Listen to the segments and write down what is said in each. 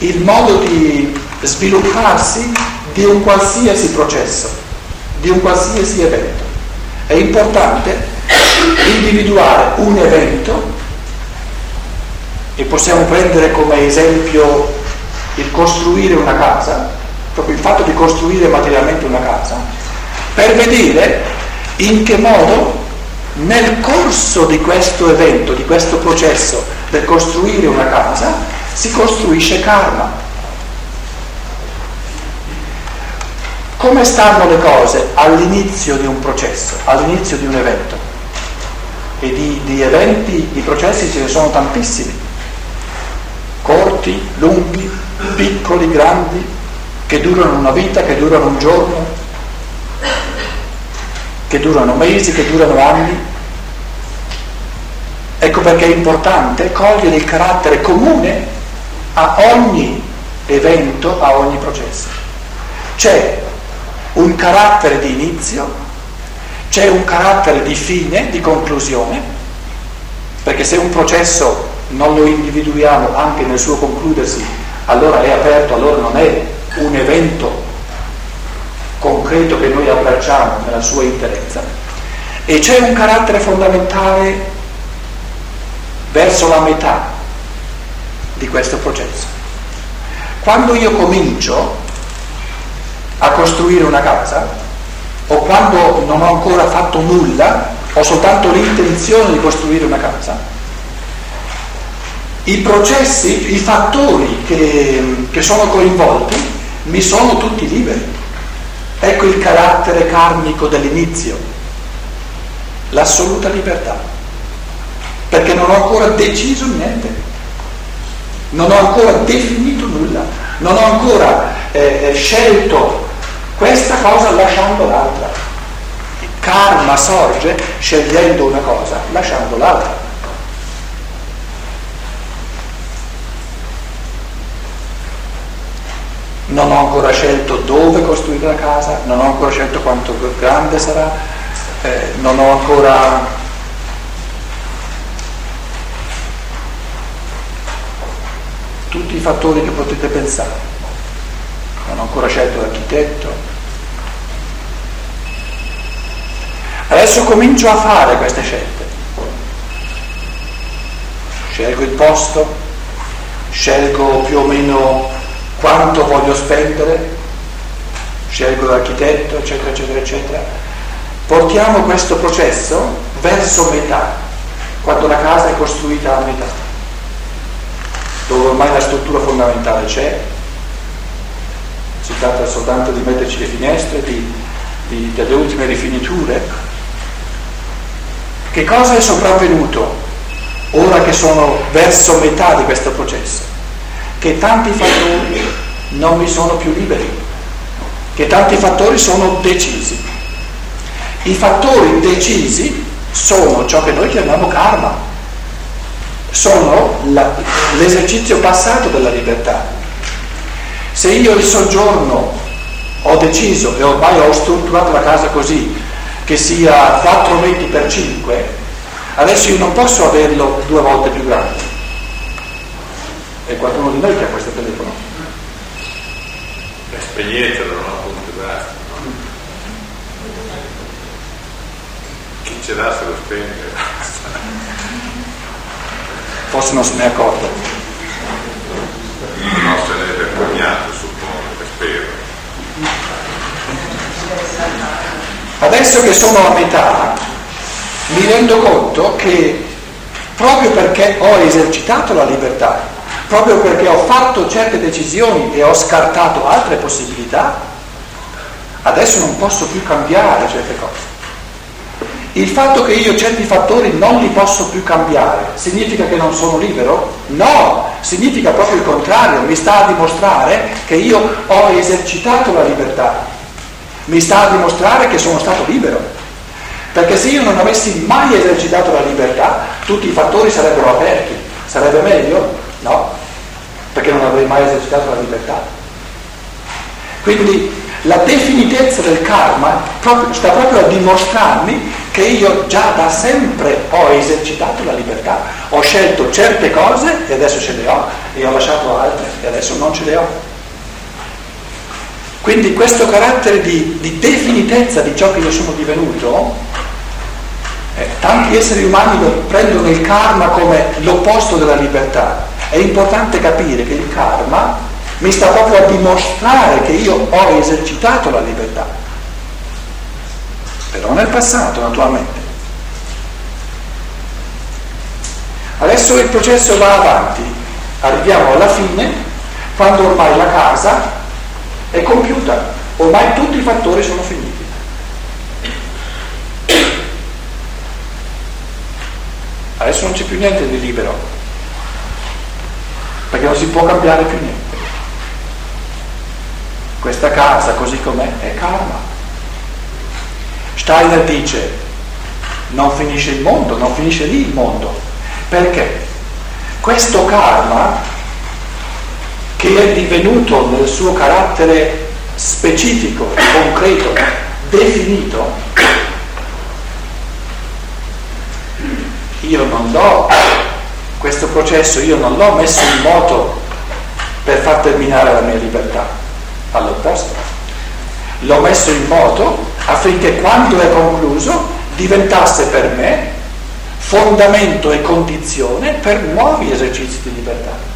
il modo di svilupparsi di un qualsiasi processo, di un qualsiasi evento. È importante individuare un evento e possiamo prendere come esempio il costruire una casa, proprio il fatto di costruire materialmente una casa, per vedere in che modo nel corso di questo evento, di questo processo del costruire una casa, si costruisce karma. Come stanno le cose all'inizio di un processo, all'inizio di un evento? E di, di eventi, di processi ce ne sono tantissimi, corti, lunghi, piccoli, grandi, che durano una vita, che durano un giorno, che durano mesi, che durano anni. Ecco perché è importante cogliere il carattere comune a ogni evento, a ogni processo. C'è un carattere di inizio, c'è un carattere di fine, di conclusione, perché se un processo non lo individuiamo anche nel suo concludersi, allora è aperto, allora non è un evento concreto che noi abbracciamo nella sua interezza e c'è un carattere fondamentale verso la metà di questo processo. Quando io comincio a costruire una casa o quando non ho ancora fatto nulla, ho soltanto l'intenzione di costruire una casa, i processi, i fattori che, che sono coinvolti mi sono tutti liberi. Ecco il carattere karmico dell'inizio, l'assoluta libertà, perché non ho ancora deciso niente, non ho ancora definito nulla, non ho ancora eh, scelto questa cosa lasciando l'altra. Karma sorge scegliendo una cosa, lasciando l'altra. non ho ancora scelto dove costruire la casa, non ho ancora scelto quanto grande sarà, eh, non ho ancora tutti i fattori che potete pensare, non ho ancora scelto l'architetto. Adesso comincio a fare queste scelte. Scelgo il posto, scelgo più o meno quanto voglio spendere, scelgo l'architetto, eccetera, eccetera, eccetera. Portiamo questo processo verso metà, quando la casa è costruita a metà, dove ormai la struttura fondamentale c'è, si tratta soltanto di metterci le finestre, di, di, delle ultime rifiniture. Che cosa è sopravvenuto ora che sono verso metà di questo processo? che tanti fattori non mi sono più liberi, che tanti fattori sono decisi. I fattori decisi sono ciò che noi chiamiamo karma, sono la, l'esercizio passato della libertà. Se io il soggiorno ho deciso e ormai ho strutturato la casa così, che sia 4 metri per 5, adesso io non posso averlo due volte più grande è qualcuno di noi che ha questo telefono. Spegnetelo, no? Appunto, basta. No? Chi ce l'ha se lo spegne. Forse non se ne è accorto. No, se ne è vergognato, suppongo, spero. Adesso che sono a metà, mi rendo conto che proprio perché ho esercitato la libertà, proprio perché ho fatto certe decisioni e ho scartato altre possibilità, adesso non posso più cambiare certe cose. Il fatto che io certi fattori non li posso più cambiare significa che non sono libero? No, significa proprio il contrario, mi sta a dimostrare che io ho esercitato la libertà, mi sta a dimostrare che sono stato libero. Perché se io non avessi mai esercitato la libertà, tutti i fattori sarebbero aperti. Sarebbe meglio? No, perché non avrei mai esercitato la libertà. Quindi la definitezza del karma sta proprio a dimostrarmi che io già da sempre ho esercitato la libertà, ho scelto certe cose e adesso ce le ho e ho lasciato altre e adesso non ce le ho. Quindi questo carattere di, di definitezza di ciò che io sono divenuto, eh, tanti esseri umani prendono il karma come l'opposto della libertà. È importante capire che il karma mi sta proprio a dimostrare che io ho esercitato la libertà, però nel passato naturalmente. Adesso il processo va avanti, arriviamo alla fine, quando ormai la casa è compiuta, ormai tutti i fattori sono finiti. Adesso non c'è più niente di libero, perché non si può cambiare più niente. Questa casa così com'è è karma. Steiner dice, non finisce il mondo, non finisce lì il mondo. Perché? Questo karma che è divenuto nel suo carattere specifico, concreto, definito, io non l'ho, questo processo io non l'ho messo in moto per far terminare la mia libertà, all'opposto. L'ho messo in moto affinché quando è concluso diventasse per me fondamento e condizione per nuovi esercizi di libertà.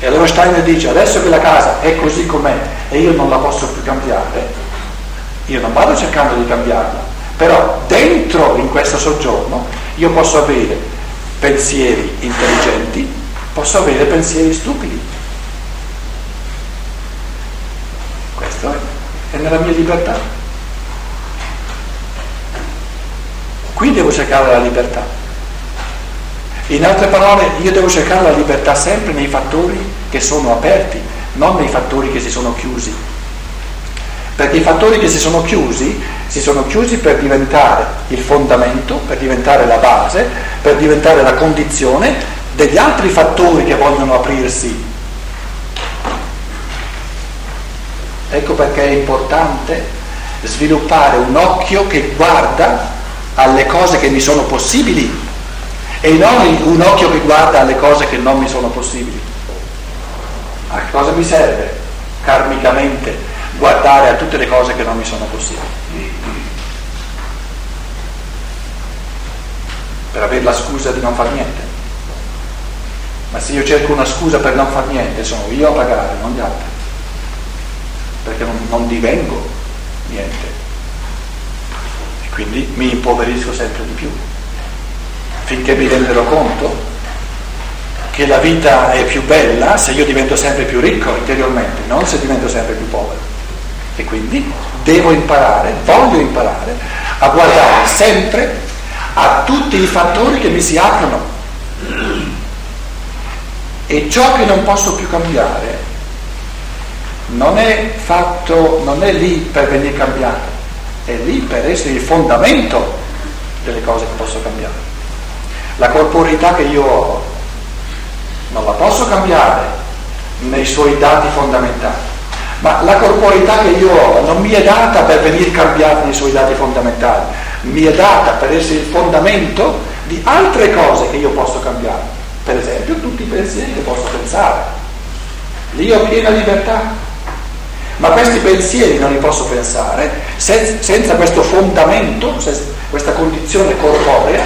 E allora Steiner dice, adesso che la casa è così com'è e io non la posso più cambiare, io non vado cercando di cambiarla, però dentro in questo soggiorno io posso avere pensieri intelligenti, posso avere pensieri stupidi. Questo è nella mia libertà. Qui devo cercare la libertà. In altre parole, io devo cercare la libertà sempre nei fattori che sono aperti, non nei fattori che si sono chiusi. Perché i fattori che si sono chiusi, si sono chiusi per diventare il fondamento, per diventare la base, per diventare la condizione degli altri fattori che vogliono aprirsi. Ecco perché è importante sviluppare un occhio che guarda alle cose che mi sono possibili e non un occhio che guarda alle cose che non mi sono possibili. A cosa mi serve karmicamente guardare a tutte le cose che non mi sono possibili? Per avere la scusa di non far niente. Ma se io cerco una scusa per non far niente, sono io a pagare, non gli altri. Perché non, non divengo niente. Quindi mi impoverisco sempre di più finché mi renderò conto che la vita è più bella se io divento sempre più ricco interiormente, non se divento sempre più povero. E quindi devo imparare, voglio imparare a guardare sempre a tutti i fattori che mi si aprono. E ciò che non posso più cambiare non è fatto, non è lì per venire cambiato, è lì per essere il fondamento delle cose che posso cambiare. La corporeità che io ho non la posso cambiare nei suoi dati fondamentali, ma la corporeità che io ho non mi è data per venire cambiata nei suoi dati fondamentali, mi è data per essere il fondamento di altre cose che io posso cambiare. Per esempio tutti i pensieri che posso pensare. Lì ho piena libertà. Ma questi pensieri non li posso pensare senza questo fondamento, questa condizione corporea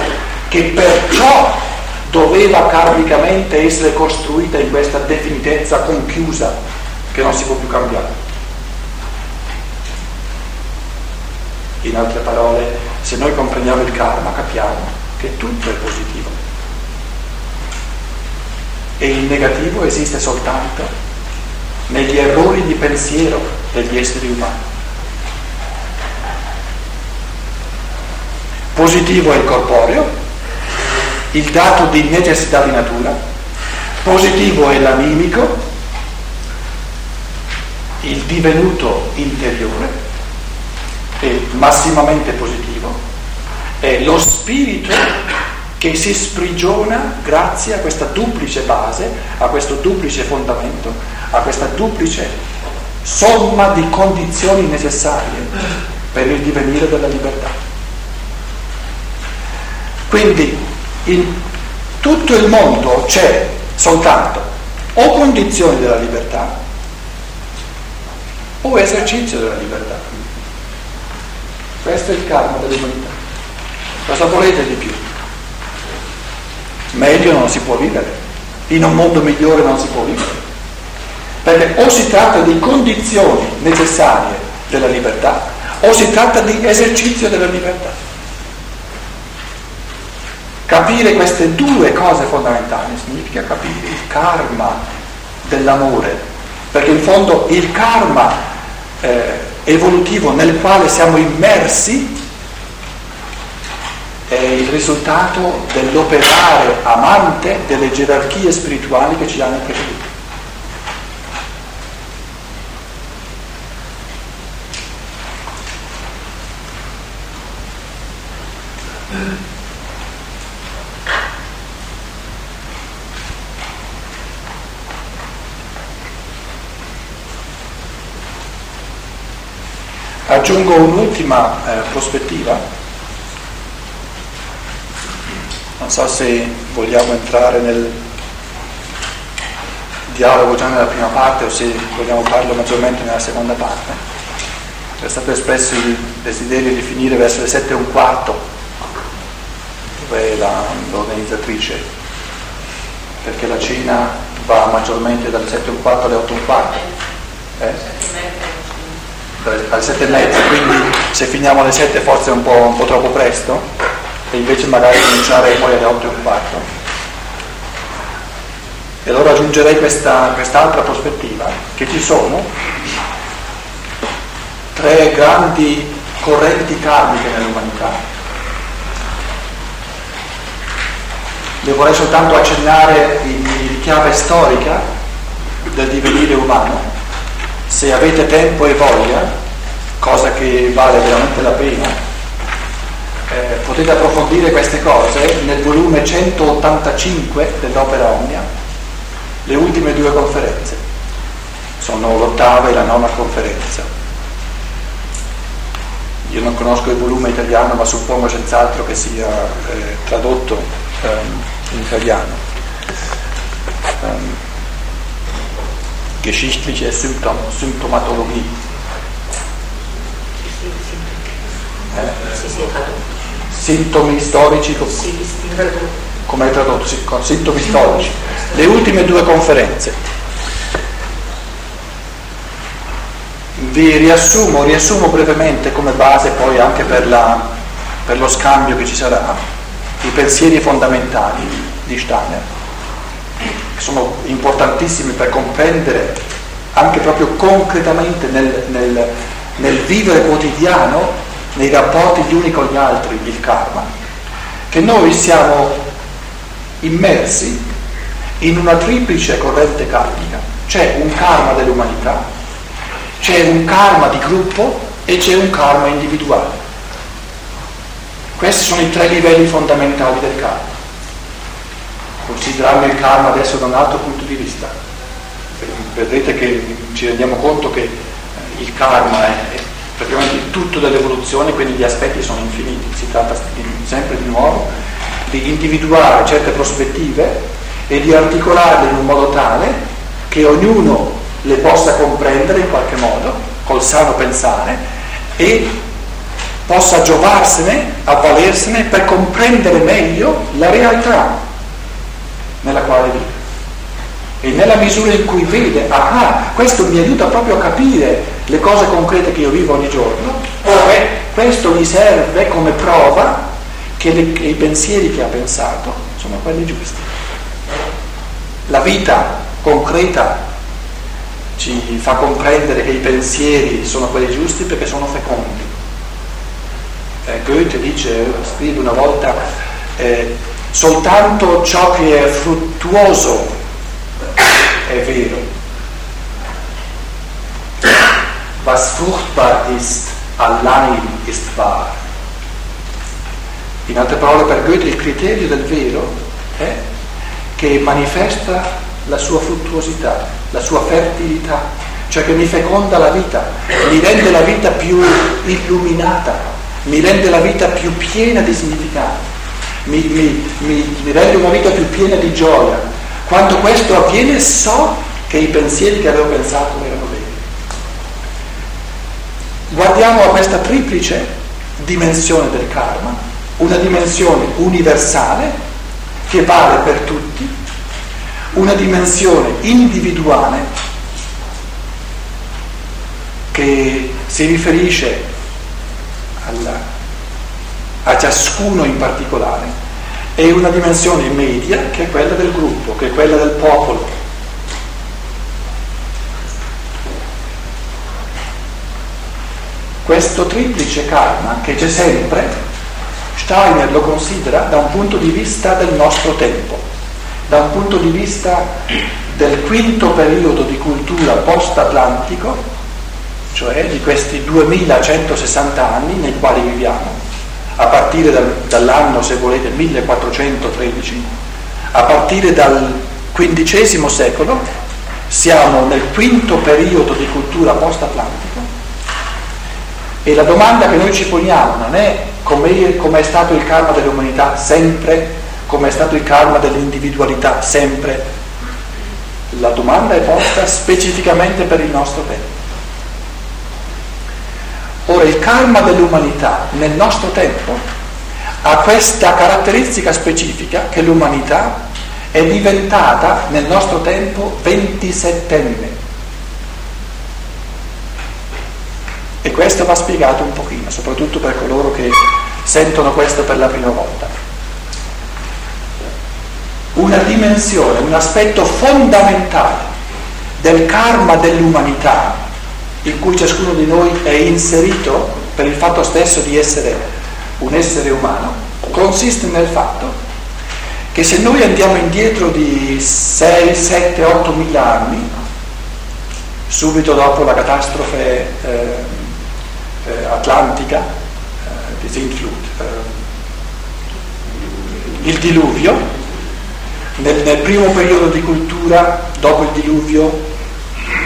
che perciò doveva karmicamente essere costruita in questa definitezza conchiusa che non si può più cambiare. In altre parole, se noi comprendiamo il karma capiamo che tutto è positivo e il negativo esiste soltanto negli errori di pensiero degli esseri umani. Positivo è il corporeo, il dato di necessità di natura, positivo è l'animico, il divenuto interiore, è massimamente positivo, è lo spirito che si sprigiona grazie a questa duplice base, a questo duplice fondamento, a questa duplice somma di condizioni necessarie per il divenire della libertà. Quindi in tutto il mondo c'è soltanto o condizioni della libertà o esercizio della libertà. Questo è il karma dell'umanità. Cosa volete di più? Meglio non si può vivere, in un mondo migliore non si può vivere. Perché o si tratta di condizioni necessarie della libertà o si tratta di esercizio della libertà. Capire queste due cose fondamentali significa capire il karma dell'amore, perché in fondo il karma eh, evolutivo nel quale siamo immersi è il risultato dell'operare amante delle gerarchie spirituali che ci hanno preceduto. Aggiungo un'ultima eh, prospettiva, non so se vogliamo entrare nel dialogo già nella prima parte o se vogliamo farlo maggiormente nella seconda parte. È stato espresso il desiderio di finire verso le sette e un quarto, dove la, l'organizzatrice, perché la cena va maggiormente dalle sette e un quarto alle otto e un quarto. Eh? Alle sette e mezza, quindi se finiamo alle sette forse è un po', un po troppo presto e invece magari cominciare poi alle otto e un quarto. E allora aggiungerei questa, quest'altra prospettiva, che ci sono tre grandi correnti karmiche nell'umanità. Le vorrei soltanto accennare in, in chiave storica del divenire umano se avete tempo e voglia, cosa che vale veramente la pena, eh, potete approfondire queste cose nel volume 185 dell'Opera Omnia, le ultime due conferenze. Sono l'ottava e la nona conferenza. Io non conosco il volume italiano, ma suppongo senz'altro che sia eh, tradotto ehm, in italiano. Um, geschichtliche Symptom, Symptomatologie. Eh? Sintomi storici, come è tradotto? Sintomi storici. Le ultime due conferenze. Vi riassumo, riassumo brevemente come base poi anche per, la, per lo scambio che ci sarà, i pensieri fondamentali di Steiner che sono importantissimi per comprendere anche proprio concretamente nel, nel, nel vivere quotidiano, nei rapporti gli uni con gli altri, il karma, che noi siamo immersi in una triplice corrente karmica. C'è un karma dell'umanità, c'è un karma di gruppo e c'è un karma individuale. Questi sono i tre livelli fondamentali del karma considerando il karma adesso da un altro punto di vista. Vedrete che ci rendiamo conto che eh, il karma è praticamente tutto dell'evoluzione, quindi gli aspetti sono infiniti, si tratta sempre di nuovo di individuare certe prospettive e di articolarle in un modo tale che ognuno le possa comprendere in qualche modo, col sano pensare, e possa giovarsene, avvalersene per comprendere meglio la realtà nella quale vive. E nella misura in cui vede, ah, questo mi aiuta proprio a capire le cose concrete che io vivo ogni giorno, eh, questo gli serve come prova che, le, che i pensieri che ha pensato sono quelli giusti. La vita concreta ci fa comprendere che i pensieri sono quelli giusti perché sono fecondi. Eh, Goethe dice, scrive una volta, eh, soltanto ciò che è fruttuoso è vero. Was fruchtbar ist, allein ist wahr. In altre parole, per Goethe il criterio del vero è che manifesta la sua fruttuosità, la sua fertilità, cioè che mi feconda la vita, mi rende la vita più illuminata, mi rende la vita più piena di significato mi, mi, mi, mi rende una vita più piena di gioia. Quando questo avviene so che i pensieri che avevo pensato erano veri. Guardiamo a questa triplice dimensione del karma, una dimensione universale che vale per tutti, una dimensione individuale che si riferisce alla, a ciascuno in particolare e una dimensione media che è quella del gruppo, che è quella del popolo. Questo triplice karma che c'è sempre, Steiner lo considera da un punto di vista del nostro tempo, da un punto di vista del quinto periodo di cultura post-atlantico cioè di questi 2160 anni nei quali viviamo, a partire dal, dall'anno, se volete, 1413, a partire dal XV secolo, siamo nel quinto periodo di cultura post-atlantico e la domanda che noi ci poniamo non è come è stato il karma dell'umanità sempre, come è stato il karma dell'individualità sempre, la domanda è posta specificamente per il nostro tempo. Ora il karma dell'umanità nel nostro tempo ha questa caratteristica specifica che l'umanità è diventata nel nostro tempo ventisettenne. E questo va spiegato un pochino, soprattutto per coloro che sentono questo per la prima volta. Una dimensione, un aspetto fondamentale del karma dell'umanità in cui ciascuno di noi è inserito per il fatto stesso di essere un essere umano, consiste nel fatto che se noi andiamo indietro di 6, 7, 8 mila anni, subito dopo la catastrofe eh, eh, atlantica, eh, Sintflut, eh, il diluvio, nel, nel primo periodo di cultura, dopo il diluvio, il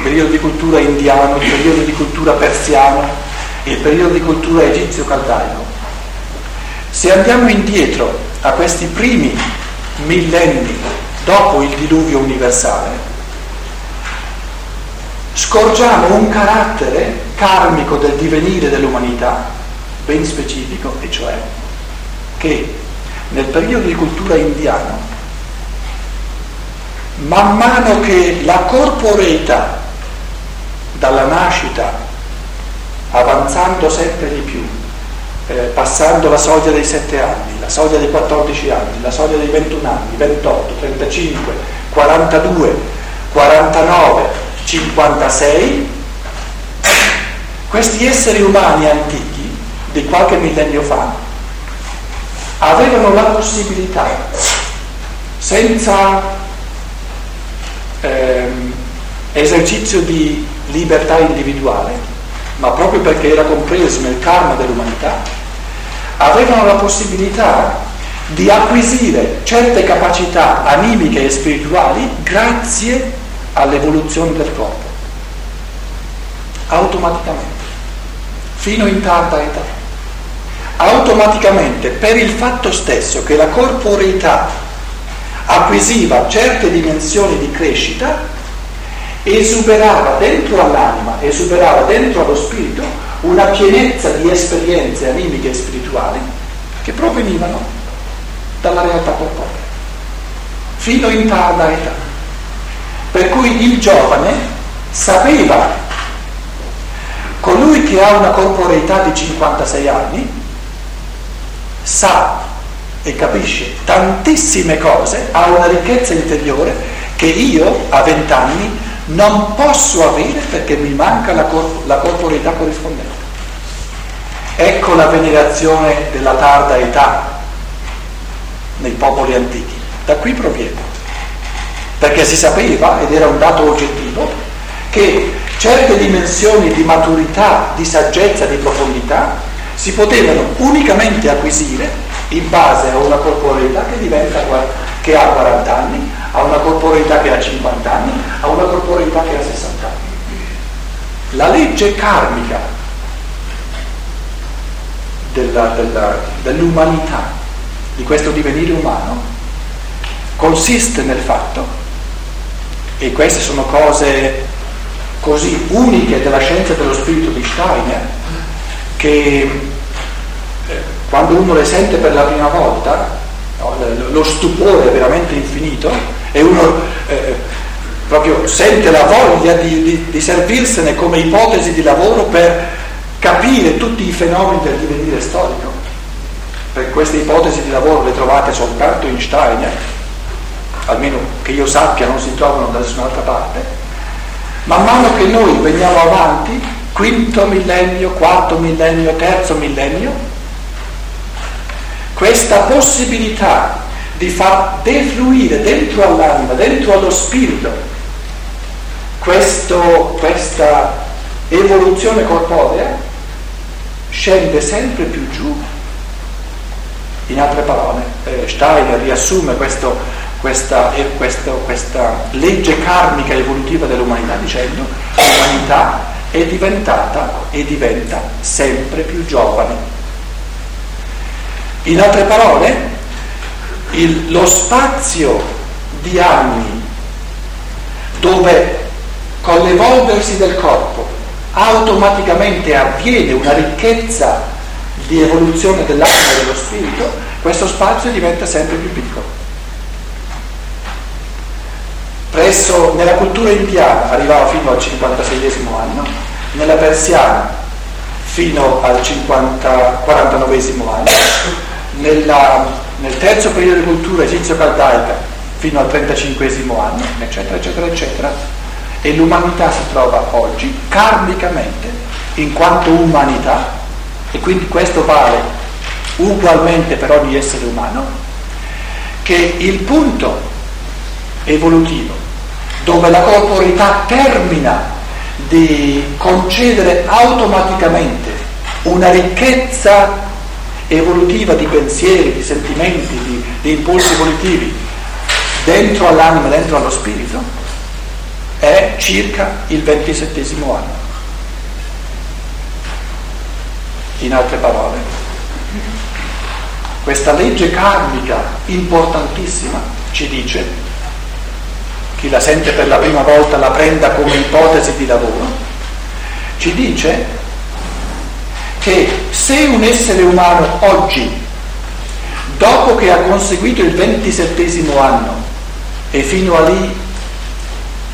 periodo di cultura indiano, il periodo di cultura persiano, il periodo di cultura egizio-caldaico. Se andiamo indietro a questi primi millenni dopo il diluvio universale, scorgiamo un carattere karmico del divenire dell'umanità ben specifico, e cioè che nel periodo di cultura indiano, man mano che la corporeità dalla nascita, avanzando sempre di più, eh, passando la soglia dei 7 anni, la soglia dei 14 anni, la soglia dei 21 anni, 28, 35, 42, 49, 56, questi esseri umani antichi, di qualche millennio fa, avevano la possibilità, senza ehm, esercizio di libertà individuale, ma proprio perché era compreso nel karma dell'umanità, avevano la possibilità di acquisire certe capacità animiche e spirituali grazie all'evoluzione del corpo, automaticamente, fino in tarda età. Automaticamente, per il fatto stesso che la corporeità acquisiva certe dimensioni di crescita, esuberava dentro all'anima, esuberava dentro allo spirito una pienezza di esperienze animiche e spirituali che provenivano dalla realtà corporea, fino in tarda età. Per cui il giovane sapeva, colui che ha una corporeità di 56 anni, sa e capisce tantissime cose, ha una ricchezza interiore che io a 20 anni non posso avere perché mi manca la, corp- la corporeità corrispondente. Ecco la venerazione della tarda età nei popoli antichi. Da qui proviene. Perché si sapeva, ed era un dato oggettivo, che certe dimensioni di maturità, di saggezza, di profondità si potevano unicamente acquisire in base a una corporeità che, diventa, che ha 40 anni, a una corporeità che ha 50 anni, a una corporeità che ha 60 anni. La legge karmica della, della, dell'umanità di questo divenire umano consiste nel fatto, e queste sono cose così uniche della scienza dello spirito di Steiner, che quando uno le sente per la prima volta, lo stupore è veramente infinito e uno eh, proprio sente la voglia di, di, di servirsene come ipotesi di lavoro per capire tutti i fenomeni del divenire storico. Per queste ipotesi di lavoro le trovate soltanto in Steiner, almeno che io sappia non si trovano da nessun'altra parte. Man mano che noi veniamo avanti, quinto millennio, quarto millennio, terzo millennio, questa possibilità di far defluire dentro all'anima, dentro allo spirito, questo, questa evoluzione corporea scende sempre più giù. In altre parole, eh, Steiner riassume questo, questa, eh, questo, questa legge karmica evolutiva dell'umanità dicendo che l'umanità è diventata e diventa sempre più giovane. In altre parole, il, lo spazio di anni dove con l'evolversi del corpo automaticamente avviene una ricchezza di evoluzione dell'anima e dello spirito, questo spazio diventa sempre più piccolo. Presso, nella cultura indiana arrivava fino al 56 anno, nella persiana fino al 50, 49 anno, nella, nel terzo periodo di cultura egizio-caldaica fino al 35 anno, eccetera, eccetera, eccetera, e l'umanità si trova oggi karmicamente in quanto umanità e quindi questo vale ugualmente per ogni essere umano che il punto evolutivo dove la corporeità termina di concedere automaticamente una ricchezza evolutiva di pensieri, di sentimenti, di, di impulsi evolutivi dentro all'anima, dentro allo spirito, è circa il ventisettesimo anno. In altre parole, questa legge karmica importantissima ci dice, chi la sente per la prima volta la prenda come ipotesi di lavoro, ci dice che se un essere umano oggi, dopo che ha conseguito il ventisettesimo anno e fino a lì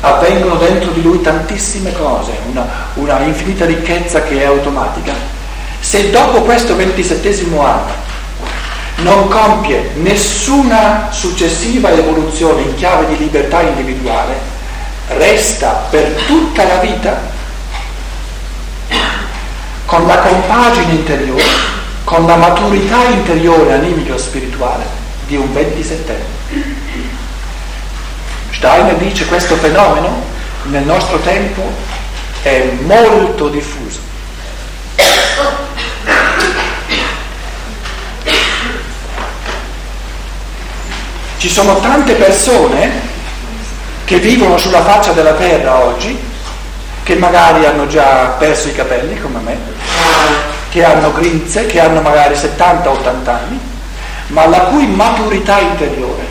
avvengono dentro di lui tantissime cose, una, una infinita ricchezza che è automatica. Se dopo questo ventisettesimo anno non compie nessuna successiva evoluzione in chiave di libertà individuale, resta per tutta la vita con la compagine interiore, con la maturità interiore animica o spirituale di un ventisettenne. Steiner dice questo fenomeno nel nostro tempo è molto diffuso. Ci sono tante persone che vivono sulla faccia della terra oggi, che magari hanno già perso i capelli come me, che hanno grinze, che hanno magari 70-80 anni, ma la cui maturità interiore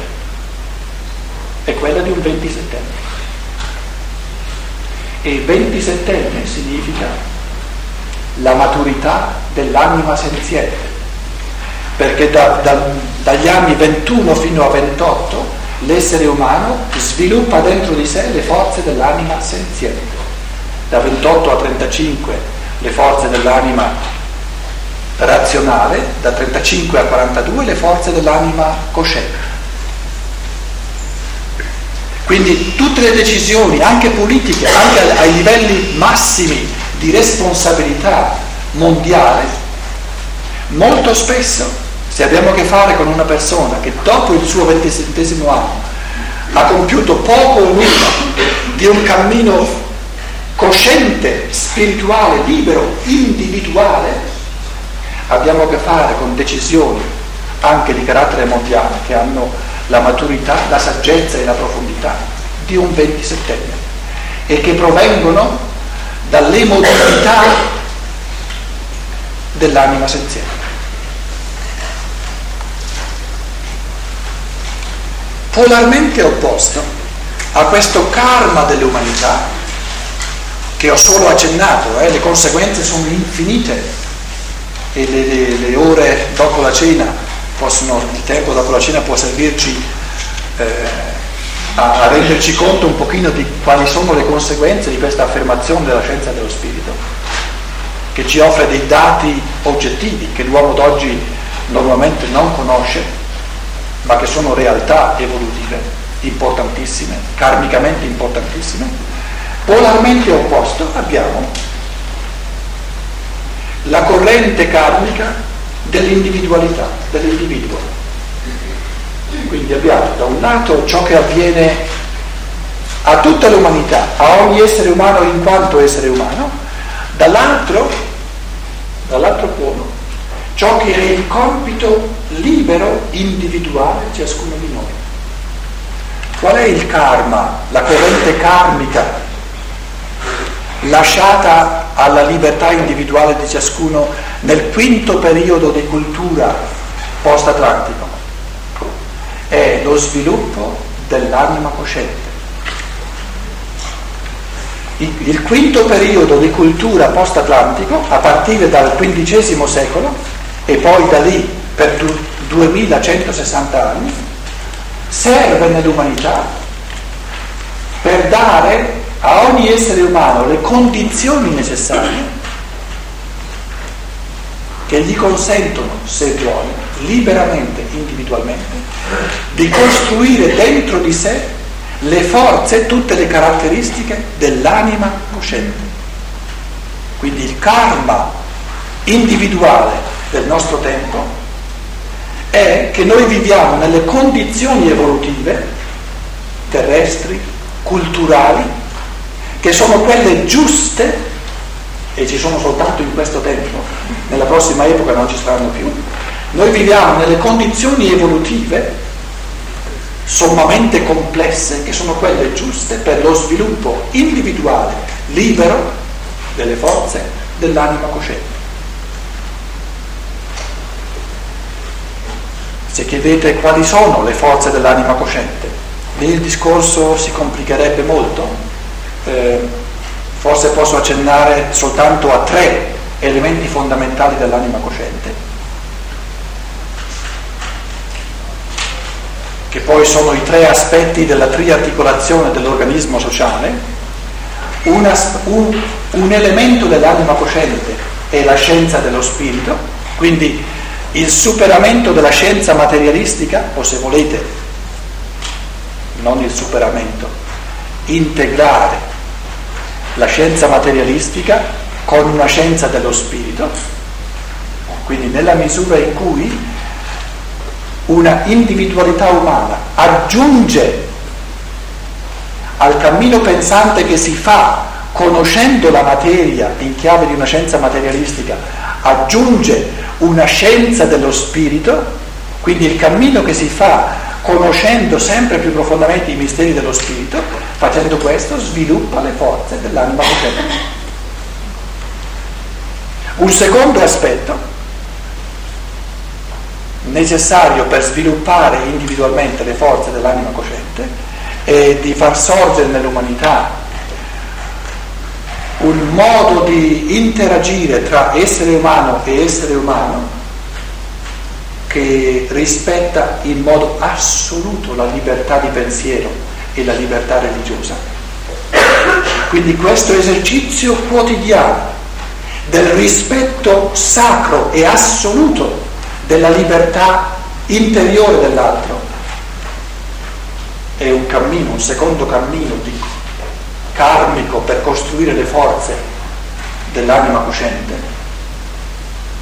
è quella di un 27enne. E 27enne significa la maturità dell'anima senziente, perché da, da, dagli anni 21 fino a 28 l'essere umano sviluppa dentro di sé le forze dell'anima senziente, da 28 a 35 le forze dell'anima razionale, da 35 a 42 le forze dell'anima cosciente. Quindi tutte le decisioni, anche politiche, anche ai livelli massimi di responsabilità mondiale, molto spesso, se abbiamo a che fare con una persona che dopo il suo ventisettesimo anno ha compiuto poco o nulla di un cammino cosciente, spirituale, libero, individuale, abbiamo a che fare con decisioni anche di carattere mondiale che hanno la maturità, la saggezza e la profondità di un 27enne e che provengono dall'emotività dell'anima senziente. polarmente opposto a questo karma dell'umanità che ho solo accennato, eh, le conseguenze sono infinite e le, le, le, ore dopo la cena possono, il tempo dopo la cena può servirci eh, a, a renderci conto un pochino di quali sono le conseguenze di questa affermazione della scienza dello spirito, che ci offre dei dati oggettivi che l'uomo d'oggi normalmente non conosce ma che sono realtà evolutive importantissime, karmicamente importantissime, polarmente opposto abbiamo la corrente karmica dell'individualità, dell'individuo. Quindi abbiamo da un lato ciò che avviene a tutta l'umanità, a ogni essere umano in quanto essere umano, dall'altro, dall'altro polo, ciò che è il compito libero, individuale di ciascuno di noi. Qual è il karma, la corrente karmica lasciata alla libertà individuale di ciascuno nel quinto periodo di cultura post-atlantico? È lo sviluppo dell'anima cosciente. Il quinto periodo di cultura post-atlantico, a partire dal XV secolo, e poi da lì per 2160 anni, serve nell'umanità per dare a ogni essere umano le condizioni necessarie che gli consentono, se vuole, liberamente, individualmente, di costruire dentro di sé le forze, tutte le caratteristiche dell'anima cosciente. Quindi il karma individuale del nostro tempo è che noi viviamo nelle condizioni evolutive terrestri, culturali, che sono quelle giuste e ci sono soltanto in questo tempo, nella prossima epoca non ci saranno più. Noi viviamo nelle condizioni evolutive sommamente complesse che sono quelle giuste per lo sviluppo individuale, libero delle forze dell'anima cosciente. Se chiedete quali sono le forze dell'anima cosciente, lì il discorso si complicherebbe molto. Eh, forse posso accennare soltanto a tre elementi fondamentali dell'anima cosciente, che poi sono i tre aspetti della triarticolazione dell'organismo sociale. Una, un, un elemento dell'anima cosciente è la scienza dello spirito, quindi il superamento della scienza materialistica, o se volete, non il superamento, integrare la scienza materialistica con una scienza dello spirito, quindi nella misura in cui una individualità umana aggiunge al cammino pensante che si fa conoscendo la materia in chiave di una scienza materialistica, aggiunge una scienza dello spirito, quindi il cammino che si fa conoscendo sempre più profondamente i misteri dello spirito, facendo questo sviluppa le forze dell'anima cosciente. Un secondo aspetto necessario per sviluppare individualmente le forze dell'anima cosciente è di far sorgere nell'umanità un modo di interagire tra essere umano e essere umano che rispetta in modo assoluto la libertà di pensiero e la libertà religiosa. Quindi questo esercizio quotidiano del rispetto sacro e assoluto della libertà interiore dell'altro è un cammino, un secondo cammino di karmico per costruire le forze dell'anima cosciente,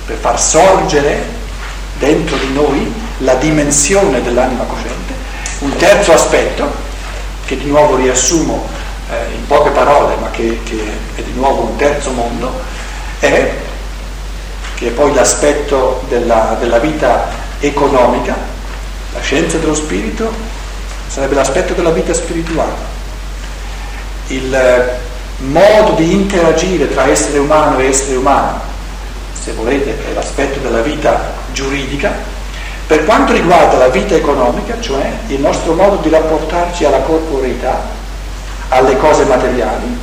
per far sorgere dentro di noi la dimensione dell'anima cosciente. Un terzo aspetto, che di nuovo riassumo eh, in poche parole, ma che, che è di nuovo un terzo mondo, è che è poi l'aspetto della, della vita economica, la scienza dello spirito, sarebbe l'aspetto della vita spirituale. Il eh, modo di interagire tra essere umano e essere umano, se volete, è l'aspetto della vita giuridica, Per quanto riguarda la vita economica, cioè il nostro modo di rapportarci alla corporeità, alle cose materiali,